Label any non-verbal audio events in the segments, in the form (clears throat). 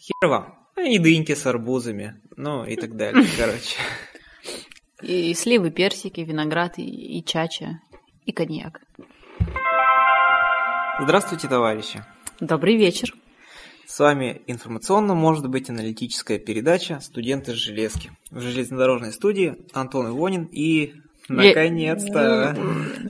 хер вам. А И дыньки с арбузами, ну и так далее, (laughs) короче. И сливы, персики, виноград, и, и чача, и коньяк. Здравствуйте, товарищи. Добрый вечер. С вами информационно может быть аналитическая передача «Студенты железки». В железнодорожной студии Антон Ивонин и, наконец-то,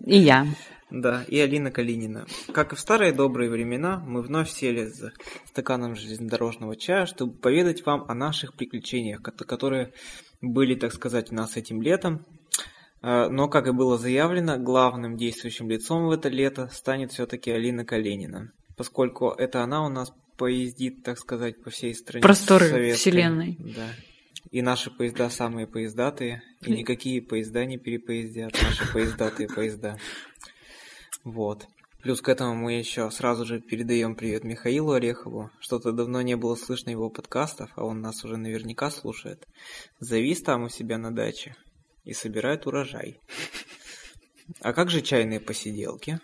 (laughs) И я. Да, и Алина Калинина. Как и в старые добрые времена, мы вновь сели за стаканом железнодорожного чая, чтобы поведать вам о наших приключениях, кото- которые были, так сказать, у нас этим летом. Э, Но, как и было заявлено, главным действующим лицом в это лето станет все-таки Алина Калинина, поскольку это она у нас поездит, так сказать, по всей стране. Просторы советской. вселенной. Да. И наши поезда самые поездатые, и никакие поезда не перепоездят наши поездатые поезда. Вот. Плюс к этому мы еще сразу же передаем привет Михаилу Орехову. Что-то давно не было слышно его подкастов, а он нас уже наверняка слушает. Завис там у себя на даче и собирает урожай. А как же чайные посиделки?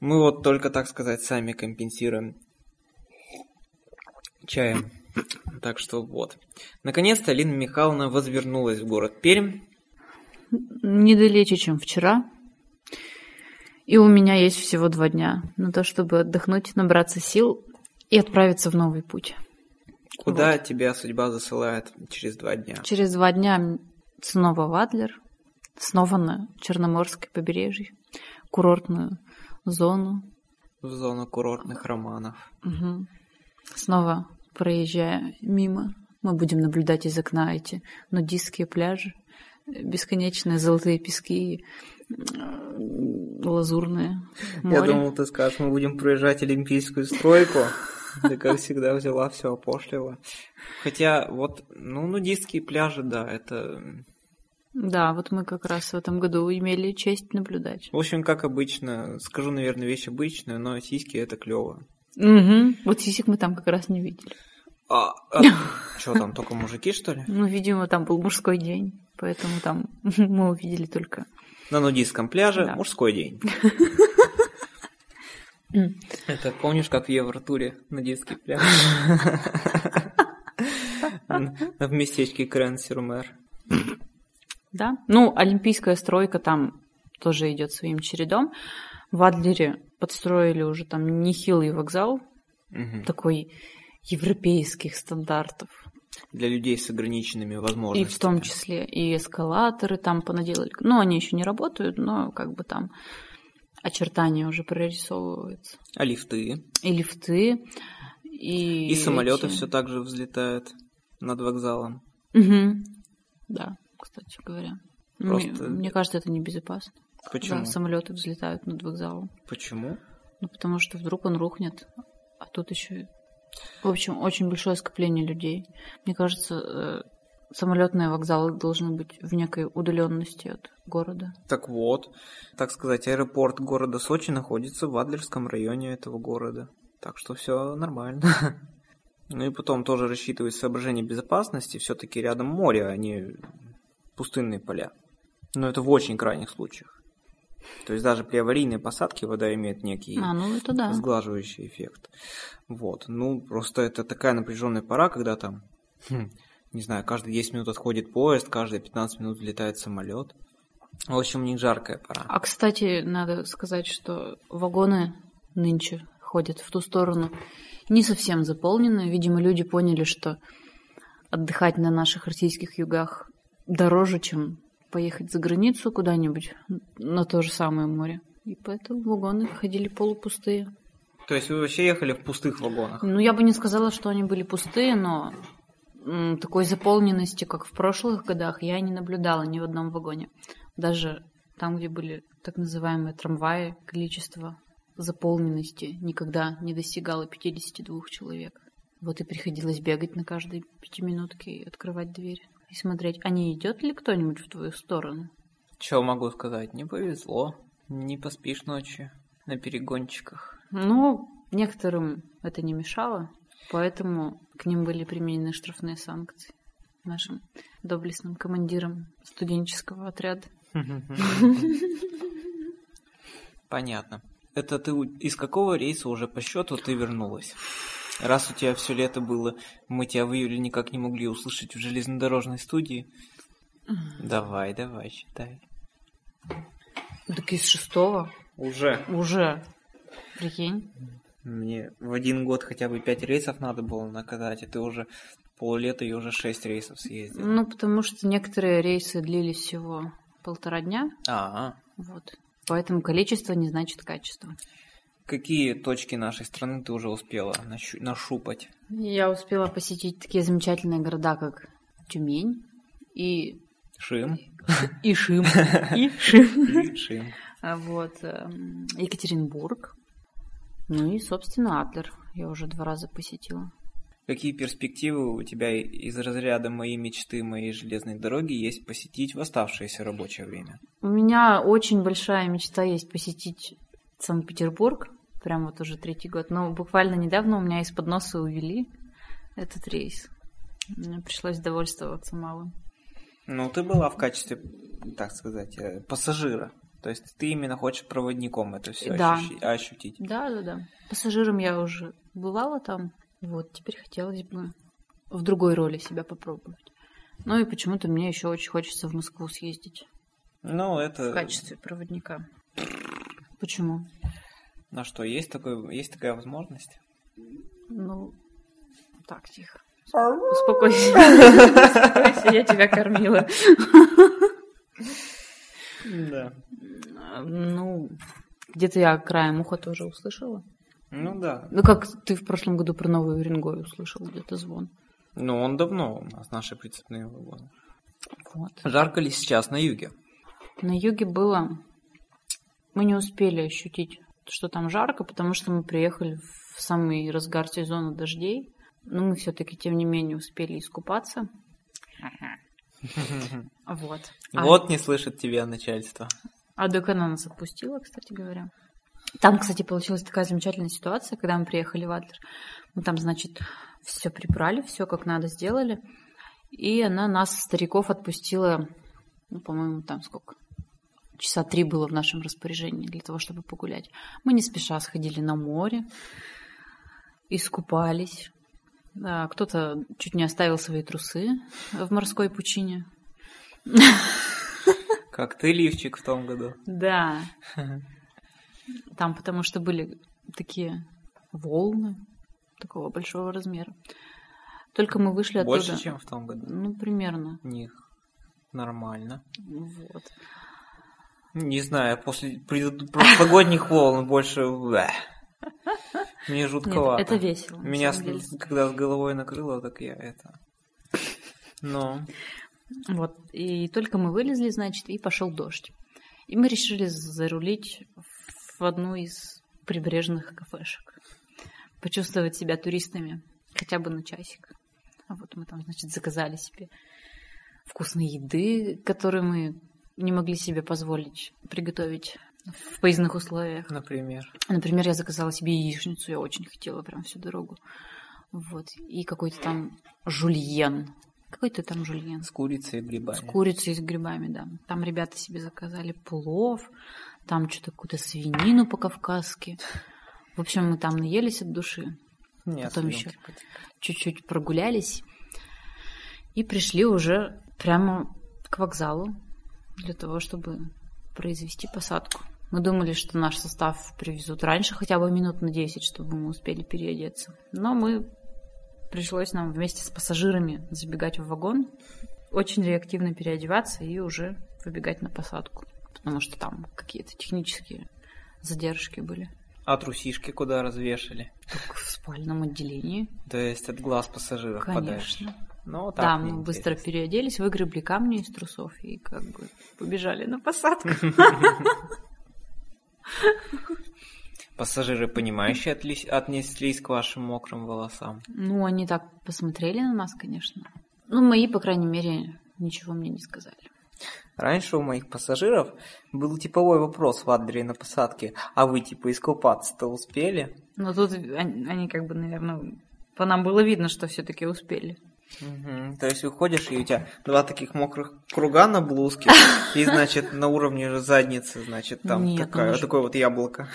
Мы вот только, так сказать, сами компенсируем чаем. Так что вот. Наконец-то Алина Михайловна возвернулась в город Пермь. Недалече, чем вчера. И у меня есть всего два дня на то, чтобы отдохнуть, набраться сил и отправиться в новый путь. Куда тебя судьба засылает через два дня? Через два дня снова в Адлер, снова на Черноморское побережье, курортную зону. В зону курортных романов. Мгм. Снова проезжая мимо, мы будем наблюдать из окна эти нудистские пляжи, бесконечные золотые пески, лазурное море. Я думал, ты скажешь, мы будем проезжать олимпийскую стройку. Ты, как всегда, взяла все опошлила. Хотя, вот, ну, нудистские пляжи, да, это... Да, вот мы как раз в этом году имели честь наблюдать. В общем, как обычно, скажу, наверное, вещь обычная, но сиськи это клево. Угу. Вот сисек мы там как раз не видели. А, (laughs) что там, только мужики, что ли? Ну, видимо, там был мужской день, поэтому там (laughs) мы увидели только... На нудистском пляже Да. мужской день. (laughs) Это помнишь, как в Евротуре нудистский пляж? В местечке Крен-Сюрмер. Да? Ну, олимпийская стройка там тоже идет своим чередом. В Адлере подстроили уже там нехилый вокзал, такой европейских стандартов. Для людей с ограниченными И возможностями. в том числе и эскалаторы там понаделали. Ну, они еще не работают, но как бы там очертания уже прорисовываются. А лифты? И лифты, и... И самолеты эти- все так же взлетают над вокзалом. Мгм. Да, кстати говоря. Мне- Просто- Мне, кажется, это небезопасно. Почему? Да, самолеты взлетают над вокзалом. Почему? Ну, потому что вдруг он рухнет, а тут еще... В общем, очень большое скопление людей. Мне кажется, э, самолетные вокзалы должны быть в некой удаленности от города. Так вот, так сказать, аэропорт города Сочи находится в Адлерском районе этого города. Так что все нормально. (laughs) Ну и потом тоже рассчитывать соображения безопасности, все-таки рядом море, а не пустынные поля. Но это в очень крайних случаях. То есть даже при аварийной посадке вода имеет некий А, ну это да. сглаживающий эффект. Вот. Ну, просто это такая напряженная пора, когда там, хм, не знаю, каждые 10 минут отходит поезд, каждые 15 минут взлетает самолет. В общем, у них жаркая пора. А, кстати, надо сказать, что вагоны нынче ходят в ту сторону не совсем заполнены. Видимо, люди поняли, что отдыхать на наших российских югах дороже, чем поехать за границу куда-нибудь на то же самое море. И поэтому вагоны ходили полупустые. То есть вы вообще ехали в пустых вагонах? Ну, я бы не сказала, что они были пустые, но такой заполненности, как в прошлых годах, я не наблюдала ни в одном вагоне. Даже там, где были так называемые трамваи, количество заполненности никогда не достигало 52 человек. Вот и приходилось бегать на каждой пятиминутке и открывать дверь. И смотреть, а не идет ли кто-нибудь в твою сторону? Че могу сказать? Не повезло. Не поспишь ночью на перегончиках. Ну, некоторым это не мешало, поэтому к ним были применены штрафные санкции нашим доблестным командирам студенческого отряда. Понятно. Это ты из какого рейса уже по счету ты вернулась? Раз у тебя все лето было, мы тебя в июле никак не могли услышать в железнодорожной студии. Давай, давай, считай. Так из шестого Уже. уже. Прикинь. Мне в один год хотя бы пять рейсов надо было накатать, а ты уже поллета и уже шесть рейсов съездил. Ну, потому что некоторые рейсы длились всего полтора дня. А, Вот. Поэтому количество не значит качество. Какие точки нашей страны ты уже успела нащу- нашупать? Я успела посетить такие замечательные города, как Тюмень и Шим. Ишим. (laughs) Ишим. И Шим. А Вот. эм, Екатеринбург. Ну и, собственно, Адлер. Я уже два раза посетила. Какие перспективы у тебя из разряда моей мечты, моей железной дороги есть посетить в оставшееся рабочее время? У меня очень большая мечта есть посетить Санкт-Петербург. Прям вот уже третий год. Но буквально недавно у меня из-под носа увели этот рейс. Мне пришлось довольствоваться малым. Ну, ты была в качестве, так сказать, э, пассажира. То есть ты именно хочешь проводником это все Да. ощутить. Да, да, да. Пассажиром я уже бывала там. Вот, теперь хотелось бы в другой роли себя попробовать. Ну и почему-то мне еще очень хочется в Москву съездить Ну, в это... качестве проводника. Почему? На что, есть, такой, есть такая возможность? Ну, так, тихо. Успокойся. Успокойся, я тебя кормила. Да. Ну, где-то я краем уха тоже услышала. Ну да. Ну, как ты в прошлом году про Новый Уренгой услышал где-то звон. Ну, он давно у нас, наши прицепные вагоны. Вот. Жарко ли сейчас на юге? На юге было... Мы не успели ощутить, что там жарко, потому что мы приехали в самый разгар сезона дождей. Но мы все-таки, тем не менее, успели искупаться. Вот. А- Вот не слышит тебя начальство. А так она нас отпустила, кстати говоря. Там, кстати, получилась такая замечательная ситуация, когда мы приехали в Адлер. Мы там, значит, все прибрали, все как надо сделали. И она нас, стариков, отпустила, ну, по-моему, там сколько? Часа три было в нашем распоряжении для того, чтобы погулять. Мы не спеша сходили на море, искупались. Да, кто-то чуть не оставил свои трусы в морской пучине. Как ты, Ливчик, в том году. Да. Там потому что были такие волны такого большого размера. Только мы вышли оттуда... Больше, чем в том году. Ну, примерно. Них. Нормально. Вот. Не знаю, после прошлогодних волн больше... Мне Нет, жутковато. это весело. Меня, с- когда с головой накрыло, так я это... Ну, Вот. И только мы вылезли, значит, и пошел дождь. И мы решили зарулить в одну из прибрежных кафешек. Почувствовать себя туристами хотя бы на часик. А вот мы там, значит, заказали себе вкусной еды, которую мы не могли себе позволить приготовить в поездных условиях. например. Например, я заказала себе яичницу, я очень хотела прям всю дорогу. Вот. И какой-то там жульен. Какой-то там жульен. С курицей и грибами. С курицей и с грибами, да. Там ребята себе заказали плов, там что-то какую-то свинину по-кавказски. В общем, мы там наелись от души, Нет, потом еще. чуть-чуть прогулялись и пришли уже прямо к вокзалу для того, чтобы произвести посадку. Мы думали, что наш состав привезут раньше, хотя бы минут на 10, чтобы мы успели переодеться. Но мы пришлось нам вместе с пассажирами забегать в вагон, очень реактивно переодеваться и уже выбегать на посадку, потому что там какие-то технические задержки были. А трусишки куда развешали? Так в спальном отделении, То есть от глаз пассажиров подальше. Конечно. Ну, так Да, мы быстро интересно. переоделись, выгребли камни из трусов и как бы побежали на посадку. (laughs) Пассажиры, понимающие, отнеслись к вашим мокрым волосам. Ну, они так посмотрели на нас, конечно. Ну, мои, по крайней мере, ничего мне не сказали. Раньше у моих пассажиров был типовой вопрос в Адлере на посадке, а вы типа искупаться-то успели? Но тут они, они как бы, наверное, по нам было видно, что все-таки успели. То есть выходишь, и у тебя два таких мокрых круга на блузке, и, значит, на уровне задницы, значит, там Нет, ну, такая, может- такое вот яблоко.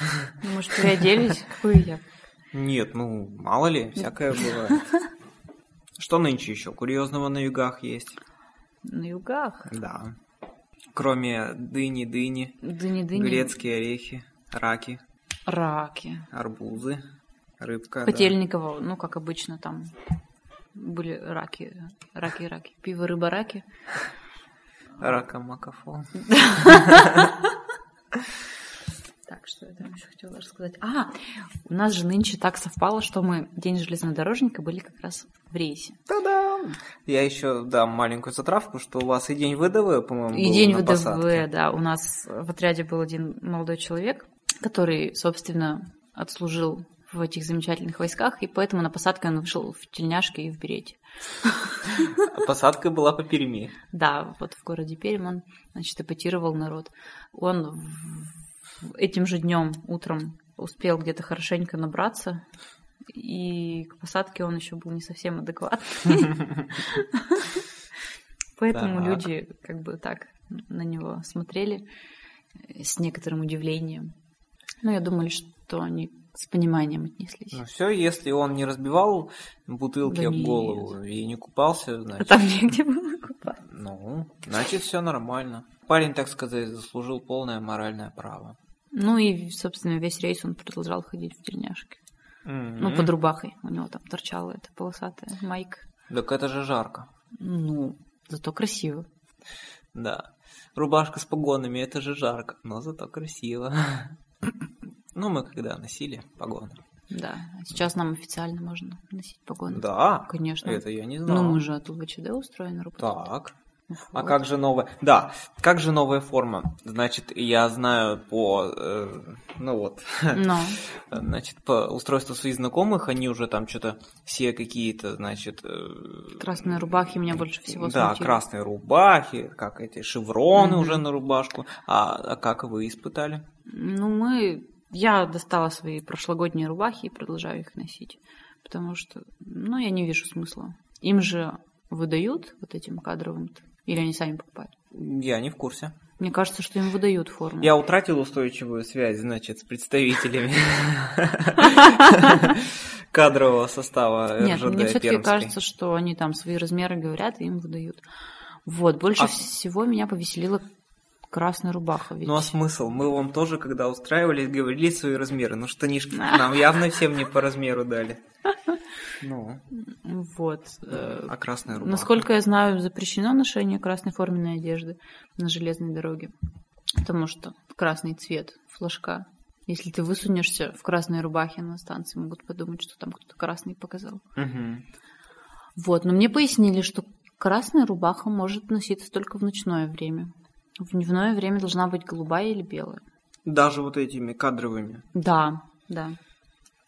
Ну, может, переоделись? (laughs) Какой я? Нет, ну, мало ли, всякое бывает. Что нынче еще курьезного на югах есть? На югах? Да. Кроме дыни-дыни, Дыни-дыни. грецкие орехи, раки, Раки. арбузы, рыбка. да. Котельниково, ну, как обычно, там были раки, раки, раки. Пиво, рыба, раки. Ракомакафон. (laughs) Так, что я там еще хотела рассказать? А, у нас же нынче так совпало, что мы День железнодорожника были как раз в рейсе. Та-дам! Я еще дам маленькую затравку, что у вас и день ВДВ, по-моему, И день ВДВ, посадке. да. У нас в отряде был один молодой человек, который, собственно, отслужил в этих замечательных войсках, и поэтому на посадке он вышел в тельняшке и в берете. А Посадка была по Перми. Да, вот в городе Пермь он, значит, эпатировал народ. Он этим же днем утром успел где-то хорошенько набраться, и к посадке он еще был не совсем адекватный. (laughs) Поэтому люди как бы так на него смотрели с некоторым удивлением. Но я думаю, что они с пониманием отнеслись. Ну все, если он не разбивал бутылки Да об нет. голову и не купался, А значит, там негде было купаться. ну, значит все нормально. Парень, так сказать, заслужил полное моральное право. Ну и, собственно, весь рейс он продолжал ходить в тельняшке. Ну, Мгм. под рубахой. У него там торчала эта полосатая майка. Так это же жарко. Ну, зато красиво. Да. Рубашка с погонами, это же жарко, но зато красиво. (laughs) Ну, мы когда носили погоны. Да. А Сейчас нам официально можно носить погоны. Да, Конечно. это я не знал. Ну, мы же от УВЧД устроены работать. Так. Ну, А вот. как же новая? Да, как же новая форма? Значит, я знаю по, э, ну вот, Но. (laughs) значит, по устройству своих знакомых, они уже там что-то все какие-то, значит, э, Красные рубахи меня больше всего да, смутили. красные рубахи, как эти шевроны Мгм. уже на рубашку. А, а как вы испытали? Ну, мы... Я достала свои прошлогодние рубахи и продолжаю их носить. Потому что, ну, я не вижу смысла. Им же выдают вот этим кадровым Или они сами покупают? Я не в курсе. Мне кажется, что им выдают форму. Я утратил устойчивую связь, значит, с представителями (laughs) кадрового состава Нет, мне все-таки кажется, что они там свои размеры говорят и им выдают. Вот, больше А- всего меня повеселила красная рубаха. Ведь... Ну а смысл? Мы вам тоже, когда устраивались, говорили свои размеры. Ну штанишки нам явно всем не по размеру дали. Ну, Вот. э, а красная рубаха? Насколько я знаю, запрещено ношение красной форменной одежды на железной дороге. Потому что красный цвет флажка. Если ты высунешься в красной рубахе на станции, могут подумать, что там кто-то красный показал. Мгм. Вот, но мне пояснили, что красная рубаха может носиться только в ночное время. В дневное время должна быть голубая или белая. Даже вот этими кадровыми. Да, да.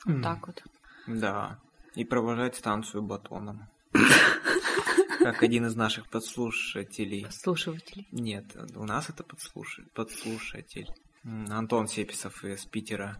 Вот М. так вот. Да. И провожать станцию батоном. (laughs) Как один из наших подслушателей. Слушателей. Нет, у нас это подслуш... подслушатель. Антон Сеписов из Питера.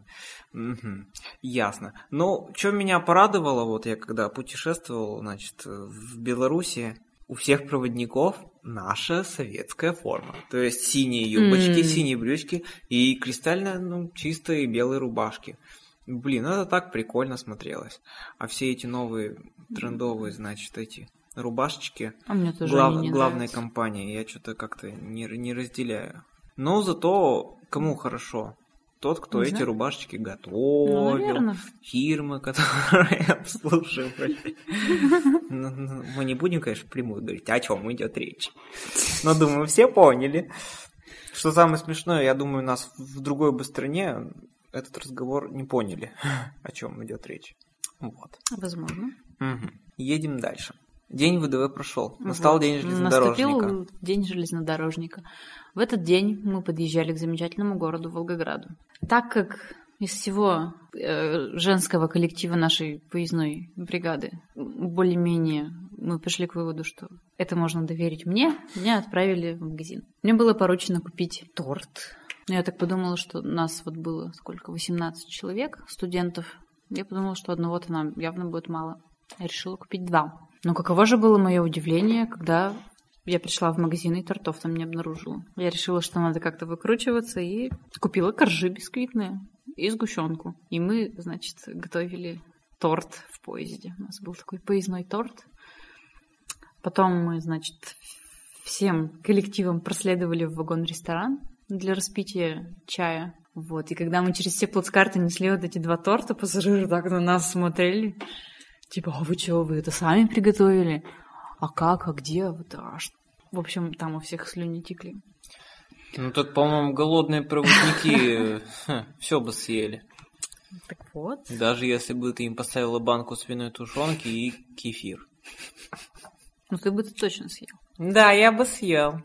Мгм. Ясно. Ну, что меня порадовало, вот я когда путешествовал, значит, в Беларуси, у всех проводников наша советская форма. То есть синие юбочки, М. синие брючки и кристально ну, чистые белые рубашки. Блин, ну это так прикольно смотрелось. А все эти новые трендовые, значит, эти рубашечки, А мне тоже Глав- не главная нравятся. компания, я что-то как-то не, не разделяю. Но зато кому хорошо? Тот, кто Не эти знаю. рубашечки Ну, готовил, наверное. фирмы, которые (laughs) обслуживали. Ну, ну, Мы не будем, конечно, впрямую говорить, о чем идет речь. Но, думаю, все поняли. Что самое смешное, я думаю, нас в другой бы стране этот разговор не поняли, (laughs) о чем идет речь. Вот. Возможно. Мгм. Едем дальше. День ВДВ прошел. Настал Вот. день железнодорожника. Наступил день железнодорожника. В этот день мы подъезжали к замечательному городу Волгограду. Так как из всего э, женского коллектива нашей поездной бригады более-менее мы пришли к выводу, что это можно доверить мне, меня отправили в магазин. Мне было поручено купить торт. Но я так подумала, что нас вот было сколько, 18 человек, студентов. Я подумала, что одного-то нам явно будет мало. Решила купить два. Но каково же было мое удивление, когда я пришла в магазин и тортов там не обнаружила. Я решила, что надо как-то выкручиваться и купила коржи бисквитные. и сгущенку. И мы, значит, готовили торт в поезде. У нас был такой поездной торт. Потом мы, значит, всем коллективом проследовали в вагон-ресторан для распития чая. Вот, и когда мы через все плацкарты несли вот эти два торта, пассажиры так на нас смотрели. Типа, а вы чего, вы это сами приготовили? А как, а где? Вот, а ш- В общем, там у всех слюни текли. Ну так, по-моему, голодные проводники (laughs) все бы съели. Так вот. Даже если бы ты им поставила банку свиной тушенки и кефир. Ну ты бы это точно съел. Да, я бы съел.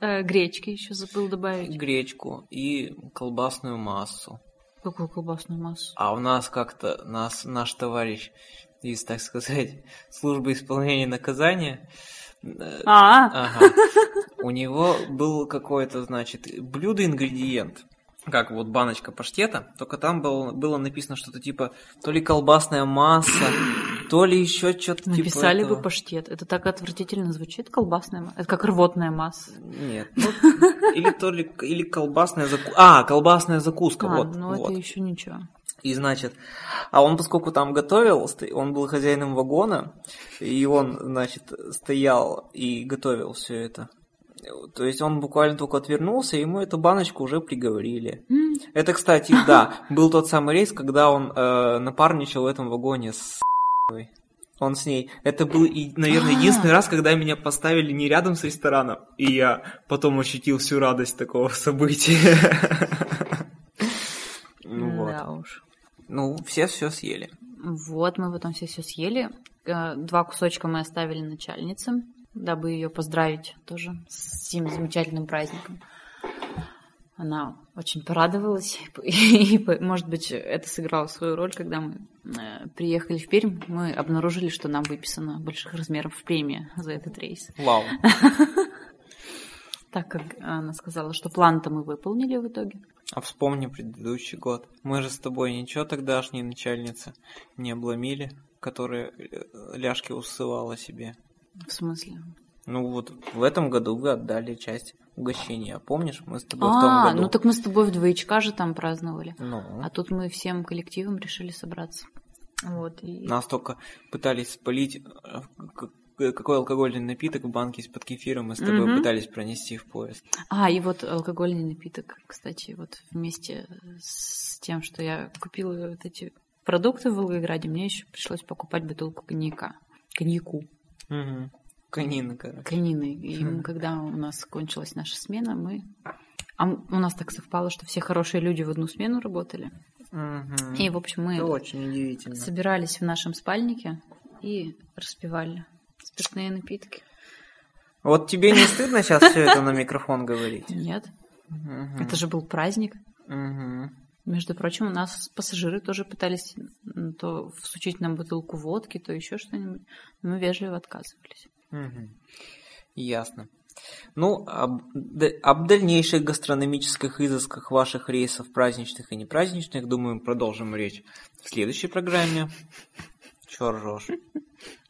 Э, гречки еще забыл добавить. Гречку и колбасную массу. Какую колбасную массу? А у нас как-то нас, наш товарищ из, так сказать, (laughs) службы исполнения наказания, э, А, ага, у него был какой-то, значит, блюдо-ингредиент, как вот баночка паштета, только там было, было написано что-то типа то ли колбасная масса, (clears throat) то ли еще что-то типа написали бы паштет. Это так отвратительно звучит, колбасная масса. Это как рвотная масса. Нет, ну, или то ли, или колбасная закуска. А, колбасная закуска, А, вот. ну вот. это еще ничего. И значит, а он, поскольку там готовил, он был хозяином вагона, и он, значит, стоял и готовил все это. То есть он буквально только отвернулся, и ему эту баночку уже приговорили. М, Это, кстати, (laughs) да, был тот самый рейс, когда он э, напарничал в этом вагоне с он с ней. Это был, наверное, А. единственный раз, когда меня поставили не рядом с рестораном, и я потом ощутил всю радость такого события. (laughs) Ну. Да уж. Ну, все все съели. Вот, мы потом все все съели. Э, Два кусочка мы оставили начальнице, дабы ее поздравить тоже с этим замечательным праздником. Она очень порадовалась. (laughs) И, может быть, это сыграло свою роль, когда мы э, приехали в Пермь, мы обнаружили, что нам выписано больших размеров премия за этот рейс. Вау. (laughs) Так как она сказала, что план-то мы выполнили в итоге. А вспомни предыдущий год. Мы же с тобой ничего тогдашней начальницы не обломили, которая э, ляжки усывала себе. В смысле? Ну вот в этом году вы отдали часть угощения. Помнишь, мы с тобой в том А, году. ну так мы с тобой в двоечка же там праздновали. Ну, А тут мы всем коллективом решили собраться. Вот, и... нас только пытались спалить э, какой алкогольный напиток в банке из-под кефира мы с тобой Мгм. пытались пронести в поезд. А, и вот алкогольный напиток, кстати, вот вместе с тем, что я купила вот эти продукты в Волгограде, мне еще пришлось покупать бутылку коньяка. Коньяку. Угу. Конины, короче. Конины. И Хм. когда у нас кончилась наша смена, мы... А у нас так совпало, что все хорошие люди в одну смену работали. Мгм. И, в общем, мы Это очень удивительно. собирались в нашем спальнике и распивали спиртные напитки. Вот тебе не стыдно сейчас все это на микрофон говорить? Нет, Мгм. это же был праздник. Мгм. Между прочим, у нас пассажиры тоже пытались то всучить нам бутылку водки, то еще что-нибудь. Но мы вежливо отказывались. Мгм. Ясно. Ну, об, об дальнейших гастрономических изысках ваших рейсов, праздничных и непраздничных, думаю, продолжим речь в следующей программе. Чё ржешь?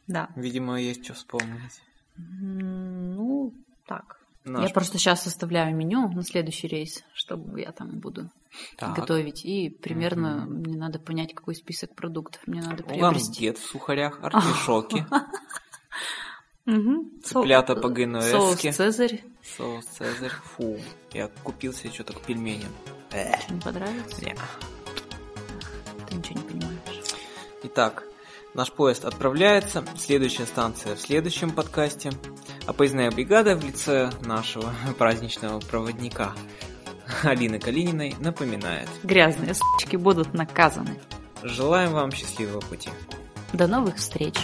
Да. Видимо, есть что вспомнить. Ну, так. Наш- Я просто сейчас составляю меню на следующий рейс, чтобы я там буду Так. готовить. И примерно мне надо понять, какой список продуктов мне надо приобрести. Ламгет в сухарях, артишоки. (laughs) Со- цыплята Соус по-генуэзски, Цезарь. соус цезарь. Фу, я купил себе что-то к пельменям. Не понравится? Не. Ты ничего не понимаешь. Итак, наш поезд отправляется. Следующая станция в следующем подкасте. А поездная бригада в лице нашего (laughs) праздничного проводника Алины Калининой напоминает. Грязные сучки будут наказаны. Желаем вам счастливого пути. До новых встреч!